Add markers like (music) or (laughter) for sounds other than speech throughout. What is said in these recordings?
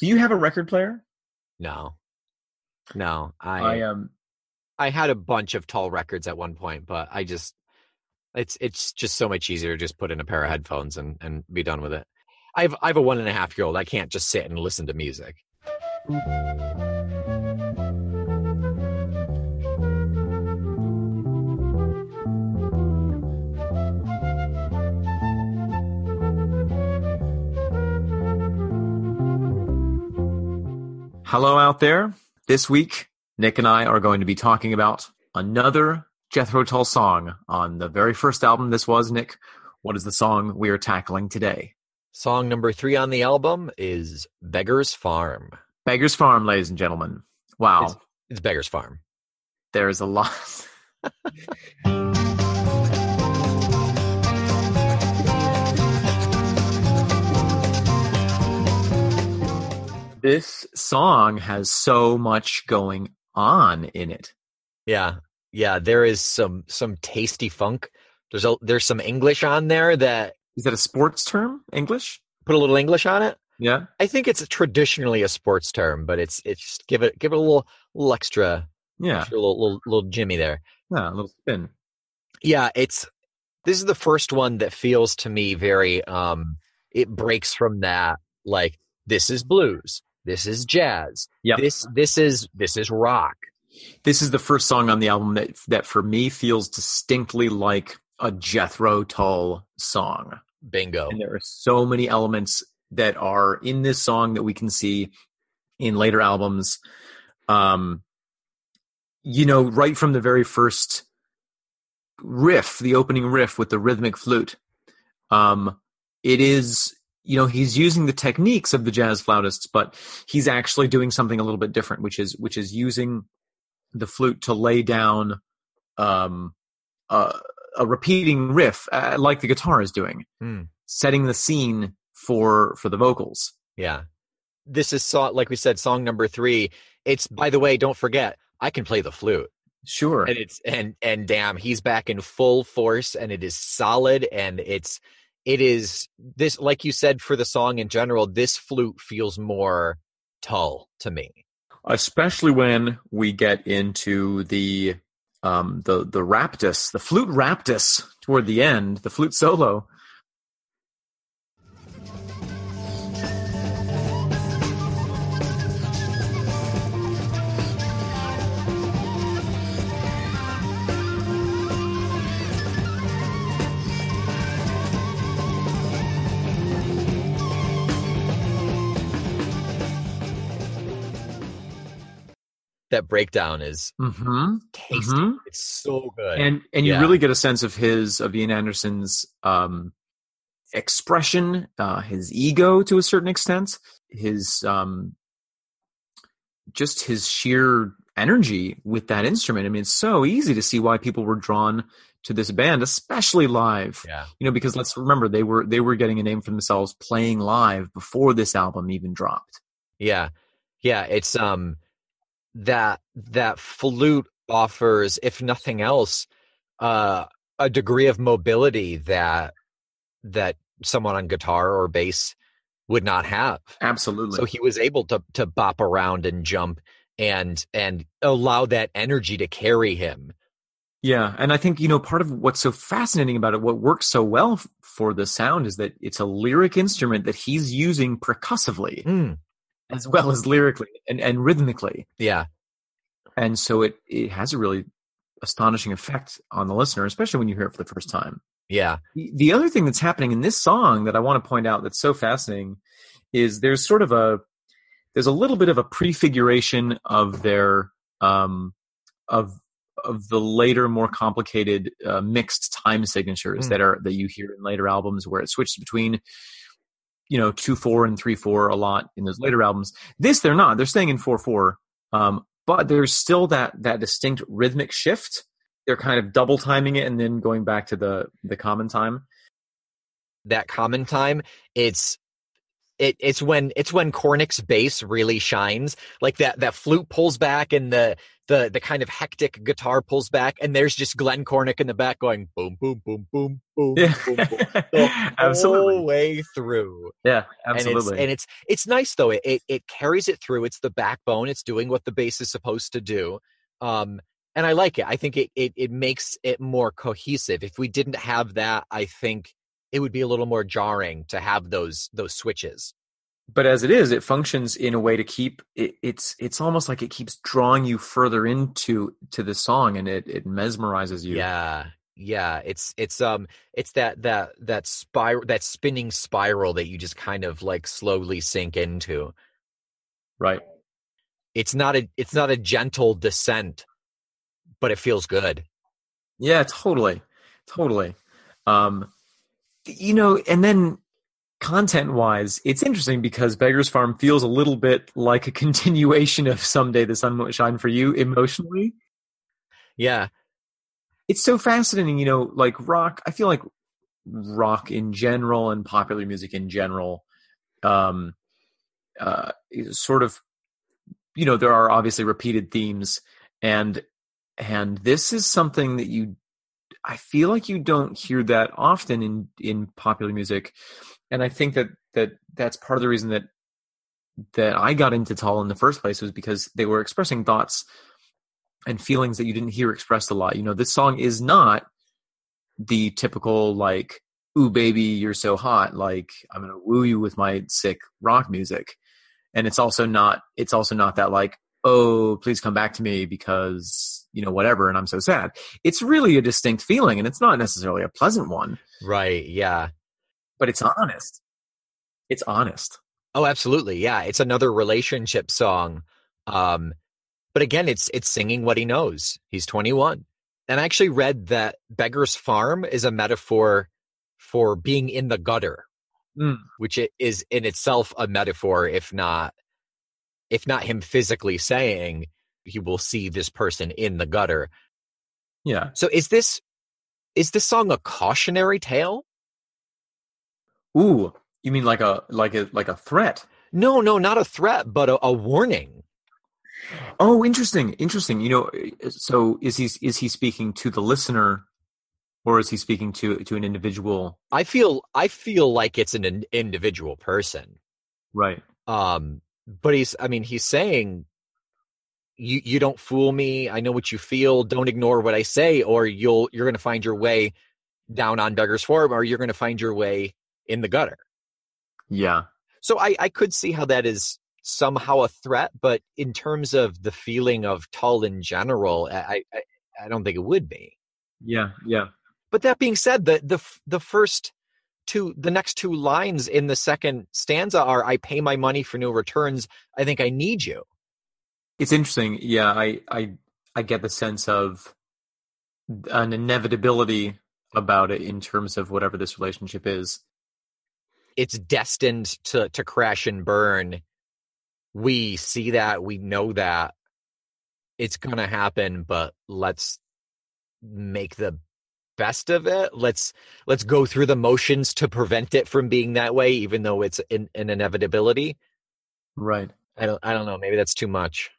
Do you have a record player? No, no. I I um I had a bunch of Tull records at one point, but I just it's it's just so much easier to just put in a pair of headphones and and be done with it. I've I have a one and a half year old. I can't just sit and listen to music. Hello out there. This week, Nick and I are going to be talking about another Jethro Tull song on the very first album. This was Nick. What is the song we are tackling today? Song number three on the album is "Beggar's Farm." Beggar's Farm, ladies and gentlemen. Wow, It's, it's Beggar's Farm. there is a lot. (laughs) this song has so much going on in it. Yeah, yeah. There is some some tasty funk. There's a there's some English on there that Is that a sports term? English? put a little English on it. Yeah. I think it's traditionally a sports term, but it's it's just give it give it a little little extra, Yeah. extra little, little little Jimmy there. Yeah. A little spin. Yeah, it's this is the first one that feels to me very um it breaks from that like this is blues, this is jazz, Yep. this this is this is rock. This is the first song on the album that that for me feels distinctly like a Jethro Tull song. Bingo. And there are so many elements that are in this song that we can see in later albums. Um, you know, right from the very first riff, the opening riff with the rhythmic flute, um, it is, you know, he's using the techniques of the jazz flautists, but he's actually doing something a little bit different, which is which is using the flute to lay down um, a, a repeating riff, uh, like the guitar is doing Hmm. setting the scene for for the vocals. Yeah. This is song like we said, song number three. It's by the way, don't forget, I can play the flute. Sure. And it's and and damn, he's back in full force and it is solid and it's it is this like you said for the song in general, this flute feels more tull to me. Especially when we get into the um the the raptus, the flute raptus toward the end, the flute solo. That breakdown is Mm-hmm. tasty. Mhm. It's so good. And and you really get a sense of his of Ian Anderson's um expression, uh his ego to a certain extent, his um just his sheer energy with that instrument. I mean, it's so easy to see why people were drawn to this band, especially live. yeah. You know, because let's remember they were they were getting a name for themselves playing live before this album even dropped. Yeah. Yeah, it's um that that flute offers if nothing else uh a degree of mobility that that someone on guitar or bass would not have. Absolutely. So he was able to to bop around and jump and and allow that energy to carry him. Yeah, and I think you know part of what's so fascinating about it, what works so well f- for the sound, is that it's a lyric instrument that he's using percussively Mm, as well as lyrically and, and rhythmically, yeah. and so it it has a really astonishing effect on the listener, especially when you hear it for the first time. Yeah. The, the other thing that's happening in this song that I want to point out that's so fascinating is there's sort of a there's a little bit of a prefiguration of their um of of the later more complicated uh, mixed time signatures Hmm. that are that you hear in later albums where it switches between you know 2-4 and 3-4 a lot in those later albums. This they're not. They're staying in 4-4 um but there's still that that distinct rhythmic shift. They're kind of double timing it and then going back to the the common time. That common time, it's it, it's when it's when Cornick's bass really shines. Like that that flute pulls back and the the the kind of hectic guitar pulls back, and there's just Glenn Cornick in the back going boom boom boom boom boom Yeah. boom boom (laughs) the absolutely. whole way through. Yeah, And it's absolutely. and it's it's nice though. It, it it carries it through. It's the backbone. It's doing what the bass is supposed to do. Um, and I like it. I think it it it makes it more cohesive. If we didn't have that, I think it would be a little more jarring to have those those switches. but as it is, it functions in a way to keep it, it's it's almost like it keeps drawing you further into to the song, and it it mesmerizes you. Yeah. Yeah, it's it's um it's that that that spiral that spinning spiral that you just kind of like slowly sink into. Right. It's not a it's not a gentle descent, but it feels good. Yeah, totally. Totally. Um you know, and then content wise, it's interesting because Beggar's Farm feels a little bit like a (laughs) continuation of Someday the Sun Won't Shine for You emotionally. Yeah. It's so fascinating, you know, like rock, I feel like rock in general and popular music in general um uh sort of you know, there are obviously repeated themes and and this is something that you I feel like you don't hear that often in in popular music, and I think that that that's part of the reason that that I got into Tull in the first place was because they were expressing thoughts and feelings that you didn't hear expressed a lot. You know, this song is not the typical like "Ooh baby, you're so hot," like I'm gonna woo you with my sick rock music, and it's also not it's also not that like oh please come back to me because you know whatever and i'm so sad it's really a distinct feeling and it's not necessarily a pleasant one Right. Yeah. but it's honest it's honest Oh, absolutely. Yeah, it's another relationship song. Um, but again, it's it's singing what he knows. He's 21. And I actually read that Beggar's Farm is a metaphor for being in the gutter, Mm. which it is in itself a metaphor, if not if not him physically saying he will see this person in the gutter. yeah So is this is this song a cautionary tale? ooh you mean like a like a like a threat No, no, not a threat, but a, a warning. oh interesting interesting you know so is he is he speaking to the listener or is he speaking to to an individual I feel I feel like it's an in- individual person. right Um, but he's I mean he's saying you you don't fool me. I know what you feel. Don't ignore what I say, or you'll you're gonna find your way down on Beggar's Farm, or you're gonna find your way in the gutter. yeah So I I could see how that is somehow a threat, but in terms of the feeling of Tull in general, I I, I don't think it would be. yeah yeah But that being said, the the the first two the next two lines in the second stanza are I pay my money for no returns. I think I need you. It's interesting. Yeah, I I I get the sense of an inevitability about it in terms of whatever this relationship is. It's destined to to crash and burn. We see that, we know that it's going to happen, but let's make the best of it. Let's let's go through the motions to prevent it from being that way even though it's an, an inevitability. Right. I don't I don't know, maybe that's too much.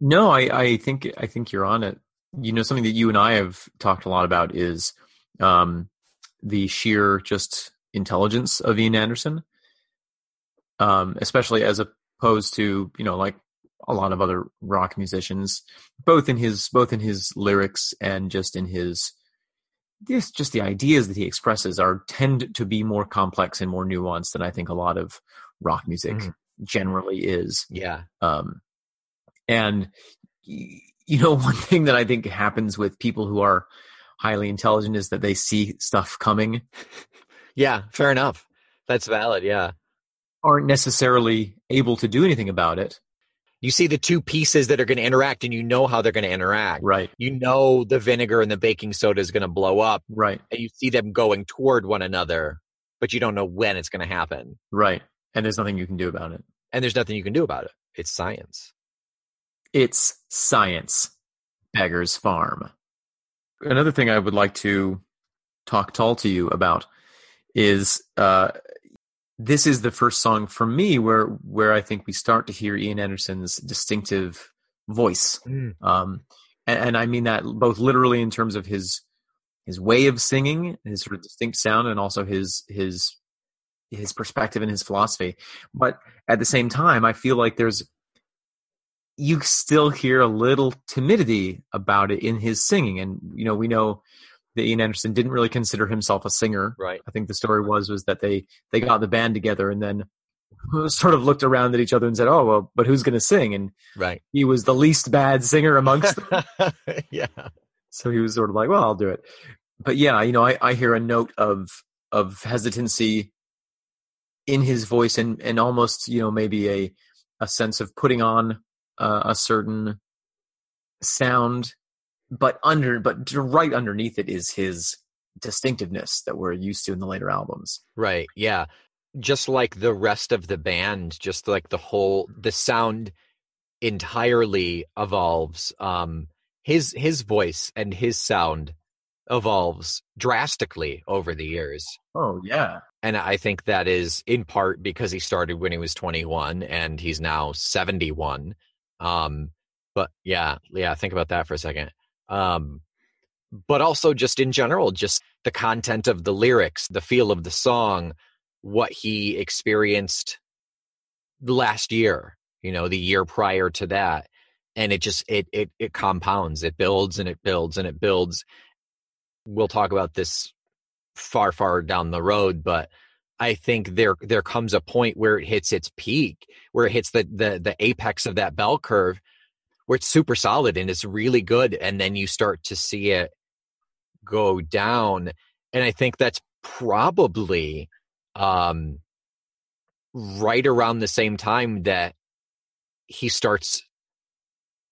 No, I I think I think you're on it. You know, something that you and I have talked a lot about is um the sheer just intelligence of Ian Anderson. Um, especially as opposed to, you know, like a lot of other rock musicians, both in his both in his lyrics and just in his yes, just the ideas that he expresses are tend to be more complex and more nuanced than I think a lot of rock music Mhm. generally is. Yeah. Um, and you know, (laughs) one thing that I think happens with people who are highly intelligent is that they see stuff coming, Yeah, fair enough. That's valid, yeah. aren't necessarily able to do anything about it. You see the two pieces that are going to interact and you know how they're going to interact. Right. You know the vinegar and the baking soda is going to blow up Right. and you see them going toward one another, but you don't know when it's going to happen. Right. And there's nothing you can do about it. And there's nothing you can do about it. It's science. It's science. Beggar's Farm. Another thing I would like to talk Tull to you about is uh, this is the first song for me where where I think we start to hear Ian Anderson's distinctive voice. Mm. Um, and, and I mean that both literally in terms of his his way of singing, his sort of distinct sound, and also his his his perspective and his philosophy. But at the same time, I feel like there's you still hear a little timidity about it in his singing. And you know, we know that Ian Anderson didn't really consider himself a singer. Right. I think the story was was that they they got the band together and then (laughs) sort of looked around at each other and said, "Oh well, but who's going to sing?" And Right. he was the least bad singer amongst them. (laughs) yeah. so he was sort of like, "Well, I'll do it." But yeah, you know, I, I hear a note of of hesitancy in his voice and and almost you know maybe a a sense of putting on uh, a certain sound but under but right underneath it is his distinctiveness that we're used to in the later albums Right. Yeah. Just like the rest of the band, just like the whole the sound entirely evolves. Um his his voice and his sound evolves drastically over the years. oh yeah And I think that is in part because he started when he was 21 and he's now 71. Um but yeah, yeah, think about that for a second. Um but also just in general, just the content of the lyrics, the feel of the song, what he experienced last year, you know, the year prior to that. And it just it it it compounds, it builds and it builds and it builds. We'll talk about this far, far down the road, but I think there there comes a point where it hits its peak, where it hits the the the apex of that bell curve, where it's super solid and it's really good, and then you start to see it go down. And I think that's probably um right around the same time that he starts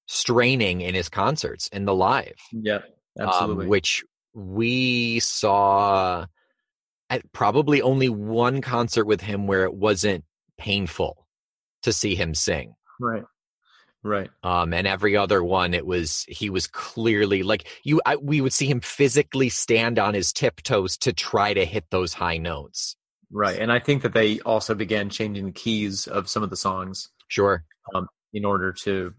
straining in his concerts in the live yeah um, which we saw at probably only one concert with him where it wasn't painful to see him sing. right right Um, and every other one, it was he was clearly like you. I, we would see him physically stand on his tiptoes to try to hit those high notes. right and i think that they also began changing the keys of some of the songs Sure, um, in order to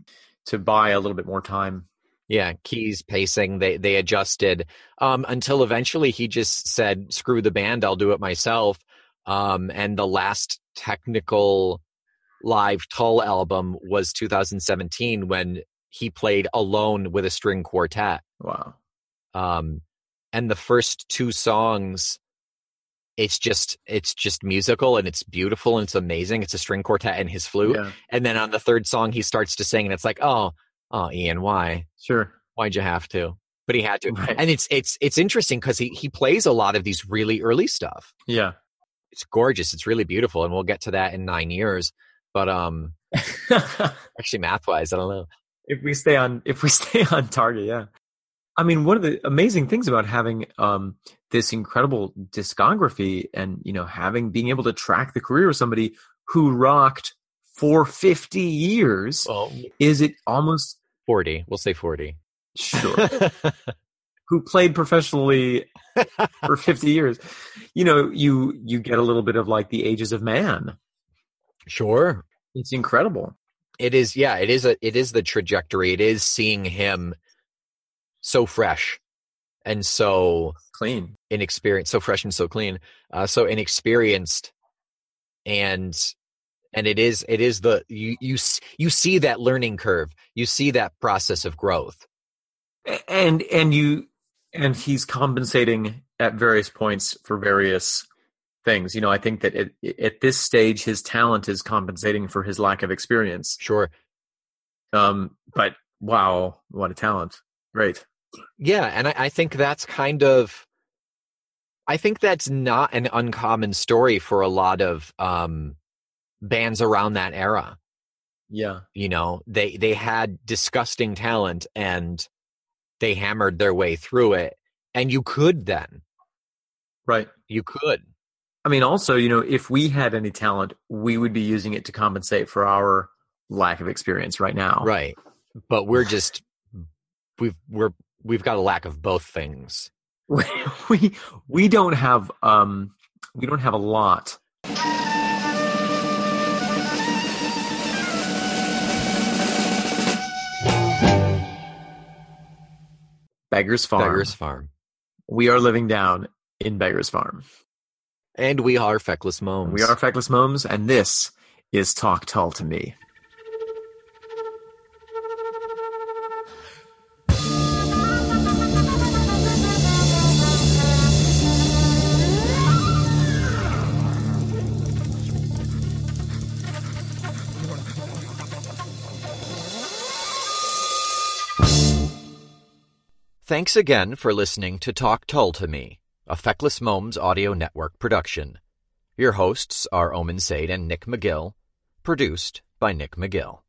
to buy a little bit more time yeah, keys, pacing, they they adjusted um, until eventually he just said, "Screw the band, I'll do it myself." Um, and the last technical live Tull album was 2017 when he played alone with a string quartet. wow Um, and the first two songs, it's just it's just musical and it's beautiful and it's amazing. It's a string quartet and his flute. yeah And then on the third song, he starts to sing, and it's like, oh, oh, Ian, why? sure Why'd you have to? But he had to. Right. And it's it's it's interesting because he he plays a lot of these really early stuff. yeah It's gorgeous. It's really beautiful, and we'll get to that in nine years. But um, (laughs) actually, math wise, I don't know. if we stay on if we (laughs) stay on target yeah i mean one of the amazing things about having um this incredible discography and you know having being able to track the career of somebody who rocked for 50 years Well, is it almost forty. We'll say forty. sure (laughs) who played professionally for 50 years you know you you get a little bit of like the ages of man sure. It's incredible It is. Yeah. It is a. It is the trajectory. It is seeing him so fresh and so clean inexperienced, so fresh and so clean, uh, so inexperienced, and and it is it is the you you you see that learning curve, you see that process of growth. And and you and he's compensating at various points for various things. You know i think that at, at this stage his talent is compensating for his lack of experience. Sure, um but wow what a talent. Great. Yeah, and I, I think that's kind of, I think that's not an uncommon story for a lot of um, bands around that era. yeah. You know they they had disgusting talent and they hammered their way through it and you could then. Right. You could I mean, also, you know, if we had any talent, we would be using it to compensate for our lack of experience right now. Right. But we're just we've we're we've got a lack of both things. We (laughs) we, we don't have um we don't have a lot. Beggar's Farm. Beggar's Farm. We are living down in Beggar's Farm. And we are Feckless Momes. We are Feckless Momes, and this is Talk Tull to Me. Thanks again for listening to Talk Tull to Me, a Feckless Momes audio network production. Your hosts are Omen Sade and Nick McGill, produced by Nick McGill.